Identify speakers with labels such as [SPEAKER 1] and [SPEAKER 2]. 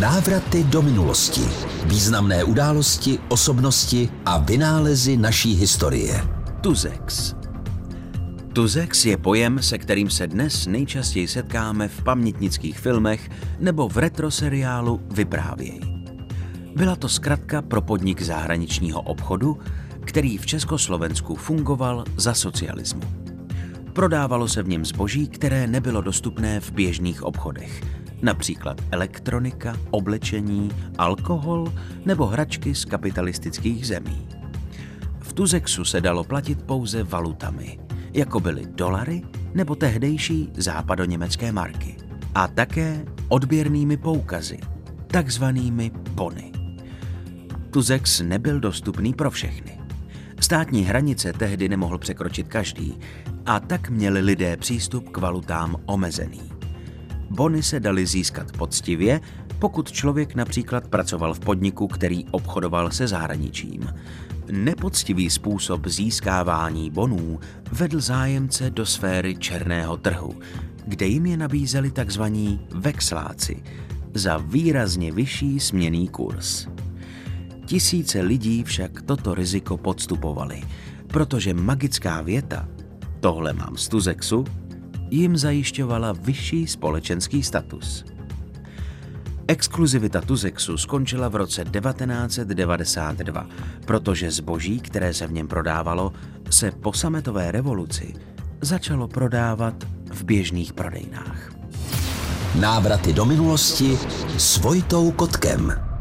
[SPEAKER 1] Návraty do minulosti. Významné události, osobnosti a vynálezy naší historie.
[SPEAKER 2] Tuzex. Tuzex je pojem, se kterým se dnes nejčastěji setkáme v pamětnických filmech nebo v retroseriálu Vyprávěj. Byla to zkratka pro podnik zahraničního obchodu, který v Československu fungoval za socialismu. Prodávalo se v něm zboží, které nebylo dostupné v běžných obchodech, například elektronika, oblečení, alkohol nebo hračky z kapitalistických zemí. V Tuzexu se dalo platit pouze valutami, jako byly dolary nebo tehdejší západoněmecké marky. A také odběrnými poukazy, takzvanými bony. Tuzex nebyl dostupný pro všechny. Státní hranice tehdy nemohl překročit každý a tak měli lidé přístup k valutám omezený. Bony se daly získat poctivě, pokud člověk například pracoval v podniku, který obchodoval se zahraničím. Nepoctivý způsob získávání bonů vedl zájemce do sféry černého trhu, kde jim je nabízeli tzv. vexláci za výrazně vyšší směný kurz. Tisíce lidí však toto riziko podstupovali, protože magická věta tohle mám z Tuzexu jim zajišťovala vyšší společenský status. Exkluzivita Tuzexu skončila v roce 1992, protože zboží, které se v něm prodávalo, se po sametové revoluci začalo prodávat v běžných prodejnách.
[SPEAKER 1] Návraty do minulosti s Vojtou Kotkem.